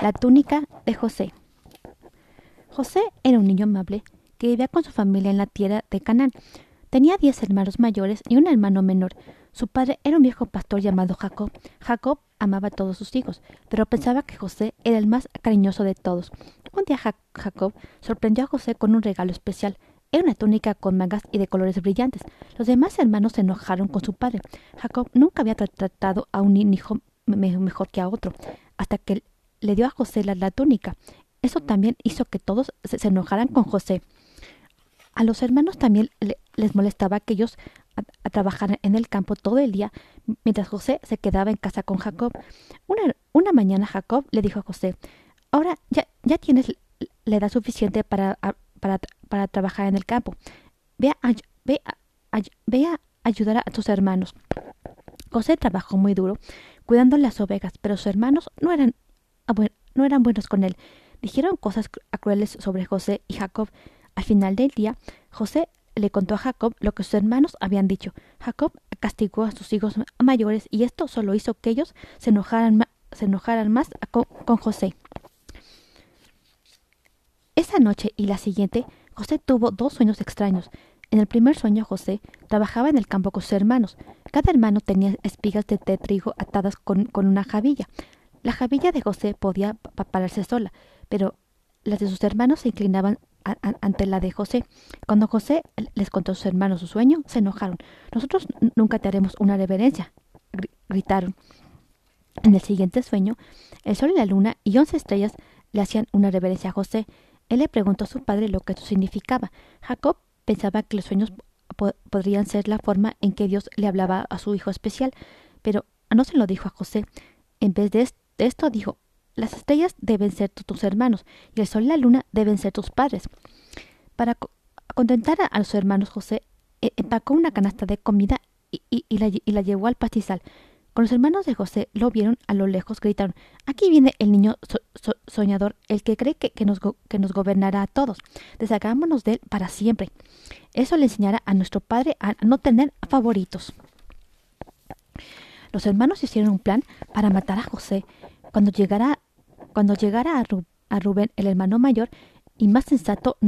La túnica de José. José era un niño amable que vivía con su familia en la tierra de Canaán. Tenía diez hermanos mayores y un hermano menor. Su padre era un viejo pastor llamado Jacob. Jacob amaba a todos sus hijos, pero pensaba que José era el más cariñoso de todos. Un día Jacob sorprendió a José con un regalo especial. Era una túnica con mangas y de colores brillantes. Los demás hermanos se enojaron con su padre. Jacob nunca había tratado a un hijo mejor que a otro, hasta que le dio a José la, túnica. Eso también hizo que todos se, enojaran con José. A los hermanos también les molestaba que ellos trabajaran en el campo todo el día, mientras José se quedaba en casa con Jacob. Una, una mañana Jacob le dijo a José, ahora ya, ya tienes la edad suficiente para, para, para trabajar en el campo. Ve a, ve, ve a ayudar a tus hermanos. José trabajó muy duro, cuidando las ovejas, pero sus hermanos no eran, no eran buenos con él. Dijeron cosas crueles sobre José y Jacob. Al final del día, José le contó a Jacob lo que sus hermanos habían dicho. Jacob castigó a sus hijos mayores y esto solo hizo que ellos se enojaran, más con José. Esa noche y la siguiente, José tuvo dos sueños extraños. En el primer sueño José trabajaba en el campo con sus hermanos. Cada hermano tenía espigas de trigo atadas con, una jabilla. La jabilla de José podía pararse sola, pero las de sus hermanos se inclinaban ante la de José. Cuando José les contó a sus hermanos su sueño, se enojaron. Nosotros nunca te haremos una reverencia, gritaron. En el siguiente sueño, el sol y la luna y once estrellas le hacían una reverencia a José. Él le preguntó a su padre lo que eso significaba. Jacob Pensaba que los sueños podrían ser la forma en que Dios le hablaba a su hijo especial, pero no se lo dijo a José. En vez de esto dijo, las estrellas deben ser tus hermanos y el sol y la luna deben ser tus padres. Para contentar a los hermanos José e-, empacó una canasta de comida y, la, llevó al pastizal. Cuando los hermanos de José lo vieron a lo lejos, gritaron, Aquí viene el niño soñador, el que cree que, nos, que nos gobernará a todos. Deshagámonos de él para siempre. Eso le enseñará a nuestro padre a no tener favoritos. Los hermanos hicieron un plan para matar a José. Cuando llegara, cuando llegara a, Rubén, el hermano mayor, y más sensato,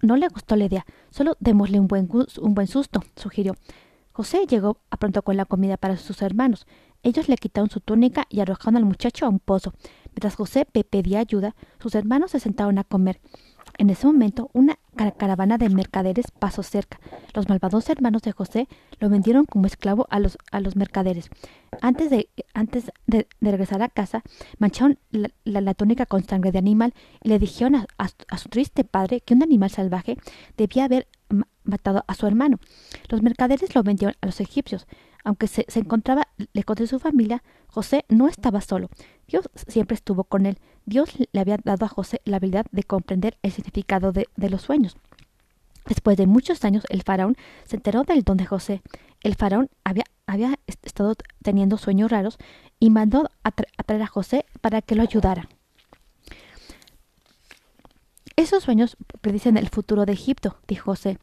no le gustó la idea. Solo démosle un buen, un buen susto, sugirió. José llegó a pronto con la comida para sus hermanos. Ellos le quitaron su túnica y arrojaron al muchacho a un pozo. Mientras José pedía ayuda, sus hermanos se sentaron a comer. En ese momento, una caravana de mercaderes pasó cerca. Los malvados hermanos de José lo vendieron como esclavo a los, a los mercaderes. Antes, de, antes de, regresar a casa, mancharon la, túnica con sangre de animal y le dijeron a, su triste padre que un animal salvaje debía haber matado a su hermano. Los mercaderes lo vendieron a los egipcios. Aunque se, encontraba lejos de su familia, José no estaba solo. Dios siempre estuvo con él. Dios le había dado a José la habilidad de comprender el significado de, los sueños. Después de muchos años, el faraón se enteró del don de José. El faraón había, estado teniendo sueños raros y mandó a, traer a José para que lo ayudara. Esos sueños predicen el futuro de Egipto, dijo José.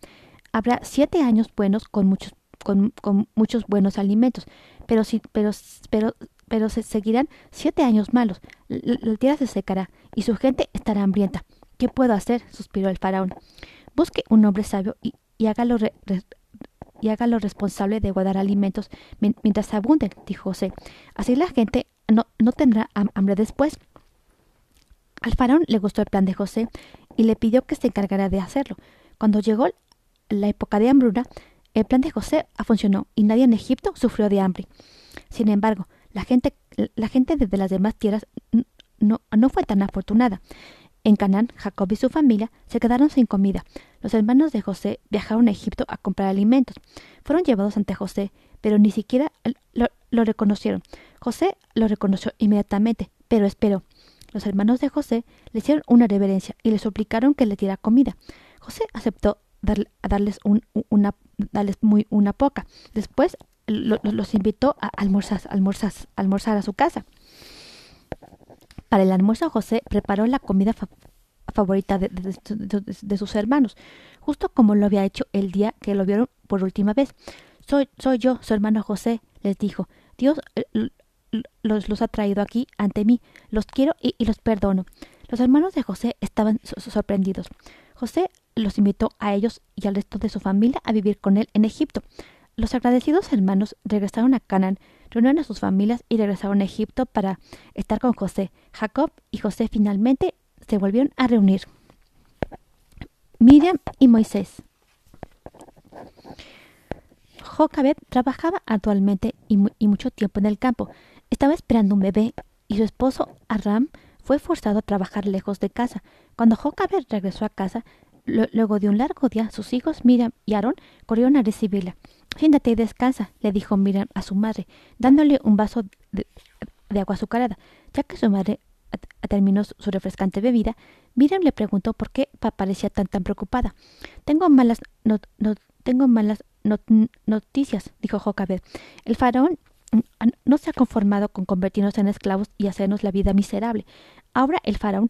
Habrá siete años buenos con muchos con, muchos buenos alimentos, pero, si, pero, pero, pero se seguirán siete años malos. La, tierra se secará y su gente estará hambrienta. ¿Qué puedo hacer? suspiró el faraón. Busque un hombre sabio y, hágalo responsable de guardar alimentos mientras abunden, dijo José. Así la gente no, no tendrá hambre después. Al faraón le gustó el plan de José y le pidió que se encargara de hacerlo. Cuando llegó la época de hambruna, el plan de José funcionó y nadie en Egipto sufrió de hambre. Sin embargo, la gente, la gente desde las demás tierras no, no fue tan afortunada. En Canaán, Jacob y su familia se quedaron sin comida. Los hermanos de José viajaron a Egipto a comprar alimentos. Fueron llevados ante José, pero ni siquiera lo, reconocieron. José lo reconoció inmediatamente, pero esperó. Los hermanos de José le hicieron una reverencia y le suplicaron que le diera comida. José aceptó darles un, una, darles muy, una poca. Después los invitó a almorzar, almorzar, almorzar a su casa. Para el almuerzo José preparó la comida favorita de, sus hermanos, justo como lo había hecho el día que lo vieron por última vez. Soy, soy yo, su hermano José, les dijo. Dios los, los ha traído aquí ante mí. Los quiero y, los perdono. Los hermanos de José estaban sorprendidos. José los invitó a ellos y al resto de su familia a vivir con él en Egipto. Los agradecidos hermanos regresaron a Canaán, reunieron a sus familias y regresaron a Egipto para estar con José. Jacob y José finalmente se volvieron a reunir. Miriam y Moisés. Jocabet trabajaba actualmente y, mucho tiempo en el campo. Estaba esperando un bebé y su esposo Aram fue forzado a trabajar lejos de casa. Cuando Jocabet regresó a casa, luego de un largo día, sus hijos Miriam y Aarón corrieron a recibirla. Siéntate y descansa, le dijo Miriam a su madre, dándole un vaso de, agua azucarada. Ya que su madre terminó su refrescante bebida, Miriam le preguntó por qué parecía tan tan preocupada. Tengo malas no, tengo malas noticias, dijo Jocabed. El faraón no se ha conformado con convertirnos en esclavos y hacernos la vida miserable. Ahora el faraón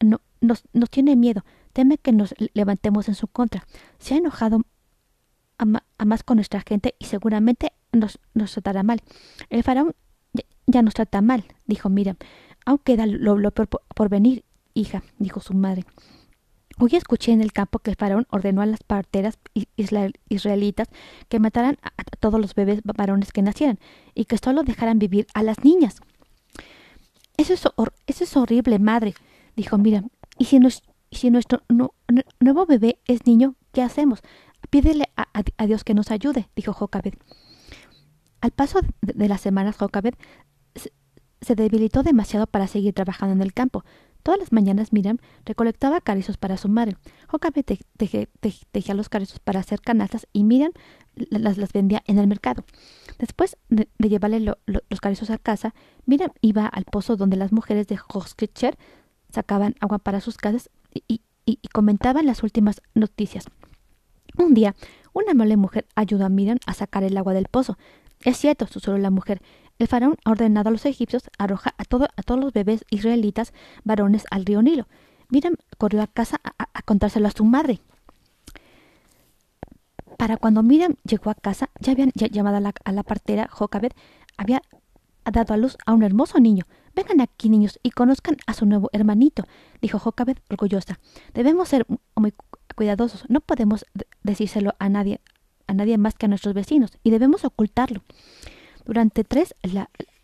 no, nos, nos tiene miedo, teme que nos levantemos en su contra. Se ha enojado a, más con nuestra gente y seguramente nos, nos tratará mal. El faraón ya, nos trata mal, dijo Miriam. Aún queda lo, peor por, venir, hija, dijo su madre. Hoy escuché en el campo que el faraón ordenó a las parteras israelitas que mataran a, todos los bebés varones que nacieran y que solo dejaran vivir a las niñas. Eso es, eso es horrible, madre, dijo Miriam. ¿Y si, si nuestro nuevo bebé es niño, qué hacemos? Pídele a, Dios que nos ayude, dijo Jocabed. Al paso de, las semanas, Jocabed se, debilitó demasiado para seguir trabajando en el campo. Todas las mañanas Miriam recolectaba carizos para su madre. Jocabed tejía los carizos para hacer canastas y Miriam las, las vendía en el mercado. Después de, llevarle los carizos a casa, Miriam iba al pozo donde las mujeres de Hoskitcher sacaban agua para sus casas y comentaban las últimas noticias. Un día, una amable mujer ayudó a Miriam a sacar el agua del pozo. Es cierto, susurró la mujer. El faraón ha ordenado a los egipcios arrojar a, todo, a todos los bebés israelitas varones al río Nilo. Miriam corrió a casa a, contárselo a su madre. Para cuando Miriam llegó a casa, ya habían llamado a la, a la partera Jocabed, había dado a luz a un hermoso niño. Vengan aquí, niños, y conozcan a su nuevo hermanito, dijo Jocabed orgullosa. Debemos ser muy cuidadosos. No podemos decírselo a nadie, a nadie más que a nuestros vecinos, y debemos ocultarlo. Durante tres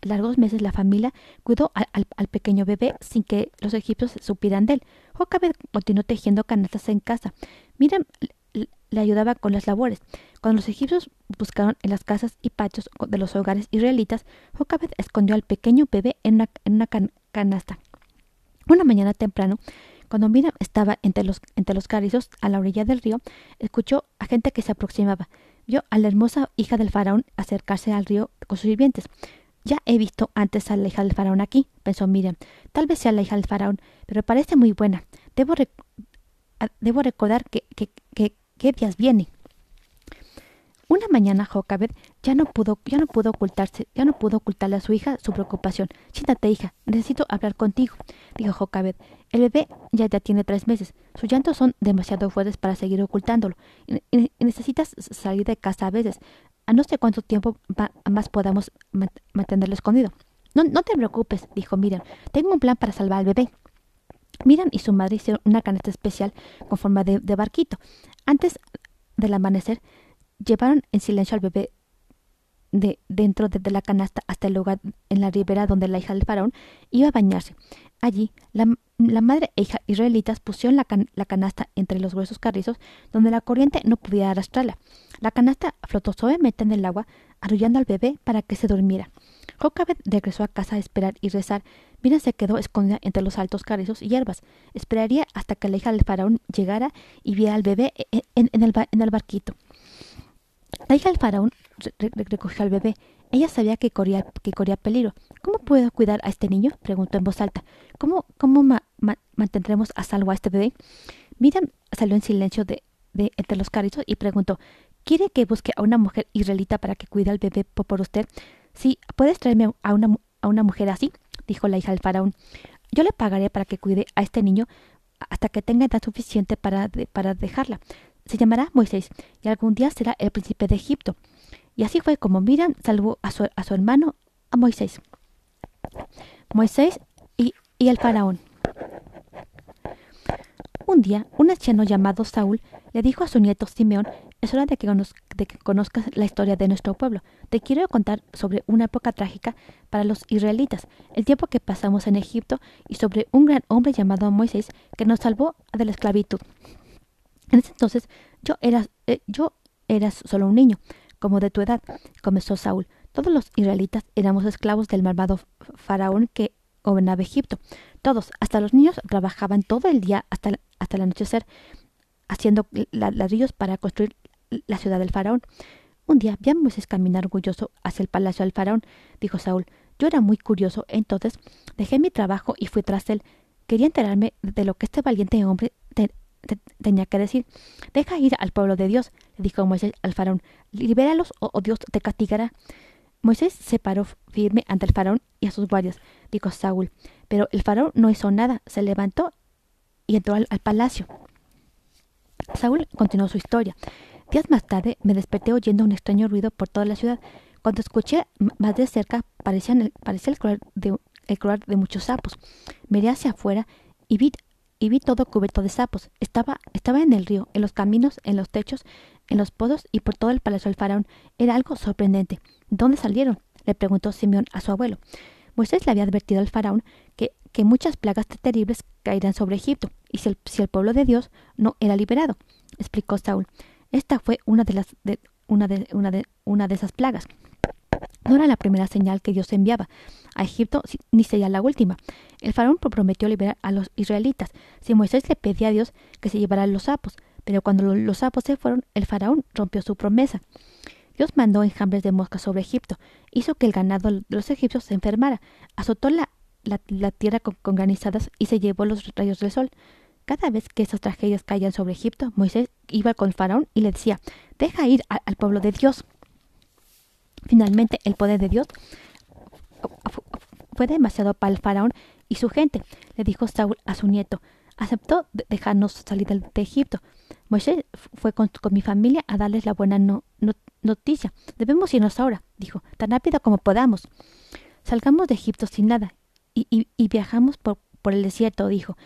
largos meses la familia cuidó al, pequeño bebé sin que los egipcios supieran de él. Jocabed continuó tejiendo canastas en casa. Miriam le ayudaba con las labores. Cuando los egipcios buscaron en las casas y patios de los hogares israelitas, Jocabed escondió al pequeño bebé en una, canasta. Una mañana temprano, cuando Miriam estaba entre los, entre los carizos a la orilla del río, escuchó a gente que se aproximaba. Vio a la hermosa hija del faraón acercarse al río con sus sirvientes. Ya he visto antes a la hija del faraón aquí, pensó Miriam. Tal vez sea la hija del faraón, pero parece muy buena. Debo, debo recordar que, que, qué días. Una mañana Jocabed ya no pudo, ya no pudo ocultarse, ya no pudo ocultarle a su hija su preocupación. Siéntate, hija, necesito hablar contigo, dijo Jocabed. El bebé ya, tiene tres meses. Sus llantos son demasiado fuertes para seguir ocultándolo. Y, necesitas salir de casa a veces. A no sé cuánto tiempo más podamos mantenerlo escondido. No, no te preocupes, dijo Miriam. Tengo un plan para salvar al bebé. Miriam y su madre hicieron una canasta especial con forma de barquito. Antes del amanecer, Llevaron en silencio al bebé de dentro de, la canasta hasta el lugar en la ribera donde la hija del faraón iba a bañarse. Allí, la, madre e hija israelitas pusieron la, canasta entre los gruesos carrizos donde la corriente no podía arrastrarla. La canasta flotó suavemente en el agua, arrullando al bebé para que se durmiera. Jocabed regresó a casa a esperar y rezar. Mira se quedó escondida entre los altos carrizos y hierbas. Esperaría hasta que la hija del faraón llegara y viera al bebé e, el, en el barquito. La hija del faraón recogió al bebé. Ella sabía que corría, que corría peligro. ¿Cómo puedo cuidar a este niño? preguntó en voz alta. ¿Cómo, cómo mantendremos a salvo a este bebé? Miriam salió en silencio de, de entre los carizos y preguntó ¿Quiere que busque a una mujer israelita para que cuide al bebé por usted? Sí, ¿puedes traerme a una, a una mujer así? dijo la hija del faraón. Yo le pagaré para que cuide a este niño hasta que tenga edad suficiente para, para dejarla se llamará Moisés, y algún día será el príncipe de Egipto. Y así fue como Miriam salvó a su, a su hermano, a Moisés. Moisés y, y el faraón. Un día, un anciano llamado Saúl le dijo a su nieto Simeón, es hora de que, conozcas la historia de nuestro pueblo. Te quiero contar sobre una época trágica para los israelitas, el tiempo que pasamos en Egipto y sobre un gran hombre llamado Moisés que nos salvó de la esclavitud. En ese entonces yo era, eh, yo era solo un niño, como de tu edad, comenzó Saúl. Todos los israelitas éramos esclavos del malvado faraón que gobernaba Egipto. Todos, hasta los niños, trabajaban todo el día hasta, hasta el anochecer, haciendo ladrillos para construir la ciudad del faraón. Un día vi a Moisés caminar orgulloso hacia el palacio del faraón, dijo Saúl. Yo era muy curioso, entonces dejé mi trabajo y fui tras él. Quería enterarme de lo que este valiente hombre tenía que decir. Deja ir al pueblo de Dios, le dijo Moisés al faraón. Libéralos o Dios te castigará. Moisés se paró firme ante el faraón y a sus guardias, dijo Saúl. Pero el faraón no hizo nada, se levantó y entró al, palacio. Saúl continuó su historia. Días más tarde me desperté oyendo un extraño ruido por toda la ciudad. Cuando escuché más de cerca parecía el, parecía el, el de muchos sapos. Miré hacia afuera y vi, y vi todo cubierto de sapos. Estaba, estaba en el río, en los caminos, en los techos, en los pozos y por todo el palacio del faraón. Era algo sorprendente. ¿Dónde salieron? le preguntó Simeón a su abuelo. Moisés le había advertido al faraón que, que muchas plagas terribles caerían sobre Egipto, y si el, si el, pueblo de Dios no era liberado, explicó Saúl. Esta fue una de las de, una de, una de, una de esas plagas. No era la primera señal que Dios enviaba a Egipto, ni sería la última. El faraón prometió liberar a los israelitas si Moisés le pedía a Dios que se llevara los sapos, pero cuando los sapos se fueron, el faraón rompió su promesa. Dios mandó enjambres de moscas sobre Egipto, hizo que el ganado de los egipcios se enfermara, azotó la, tierra con, granizadas y se llevó los rayos del sol. Cada vez que esas tragedias caían sobre Egipto, Moisés iba con el faraón y le decía, deja ir al pueblo de Dios. Finalmente, el poder de Dios fue demasiado para el faraón y su gente, le dijo Saúl a su nieto. Aceptó dejarnos salir de, Egipto. Moisés fue con, mi familia a darles la buena noticia. Debemos irnos ahora, dijo, tan rápido como podamos. Salgamos de Egipto sin nada y, viajamos por, el desierto, dijo,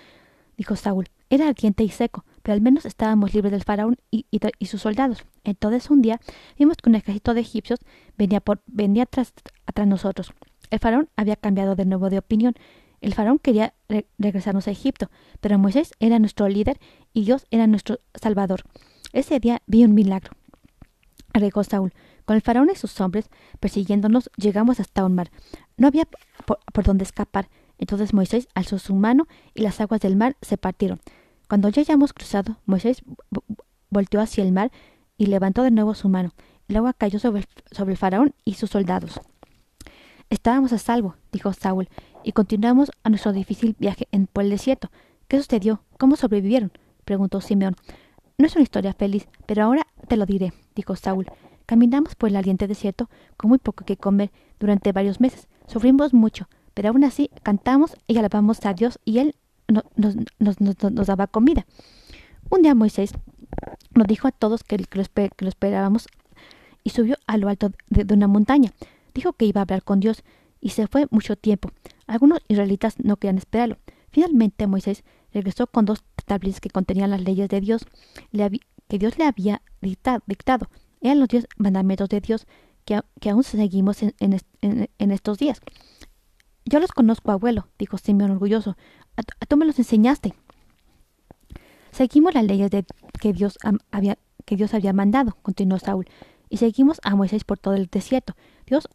dijo Saúl. Era ardiente y seco, pero al menos estábamos libres del faraón y, sus soldados. Entonces un día vimos que un ejército de egipcios venía, por, venía tras, nosotros. El faraón había cambiado de nuevo de opinión. El faraón quería regresarnos a Egipto, pero Moisés era nuestro líder y Dios era nuestro salvador. Ese día vi un milagro. Agregó Saúl. Con el faraón y sus hombres persiguiéndonos, llegamos hasta un mar. No había por, dónde escapar. Entonces Moisés alzó su mano y las aguas del mar se partieron. Cuando ya hayamos cruzado, Moisés volteó hacia el mar y levantó de nuevo su mano. El agua cayó sobre, sobre el faraón y sus soldados. Estábamos a salvo, dijo Saúl, y continuamos a nuestro difícil viaje en, por el desierto. ¿Qué sucedió? ¿Cómo sobrevivieron? preguntó Simeón. No es una historia feliz, pero ahora te lo diré, dijo Saúl. Caminamos por el aliente desierto con muy poco que comer durante varios meses. Sufrimos mucho, pero aún así cantamos y alabamos a Dios y Él nos, daba comida. Un día Moisés nos dijo a todos que, lo, esperábamos y subió a lo alto de, una montaña. Dijo que iba a hablar con Dios y se fue mucho tiempo. Algunos israelitas no querían esperarlo. Finalmente Moisés regresó con dos tablillas que contenían las leyes de Dios que Dios le había dictado. Eran los diez mandamientos de Dios que, aún seguimos en, estos días. Yo los conozco, abuelo, dijo Simeón orgulloso. Tú me los enseñaste. Seguimos las leyes de, que, Dios había, que Dios había mandado, continuó Saúl, y seguimos a Moisés por todo el desierto. Dios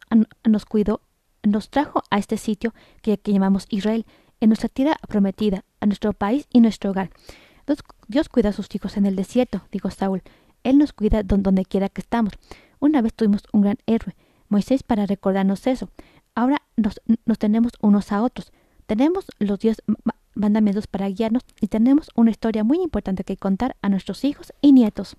nos cuidó, nos trajo a este sitio que, llamamos Israel, en nuestra tierra prometida, a nuestro país y nuestro hogar. Dios, Dios cuida a sus hijos en el desierto, dijo Saúl. Él nos cuida donde quiera que estamos. Una vez tuvimos un gran héroe, Moisés, para recordarnos eso. Ahora nos, tenemos unos a otros. Tenemos los diez mandamientos para guiarnos y tenemos una historia muy importante que contar a nuestros hijos y nietos.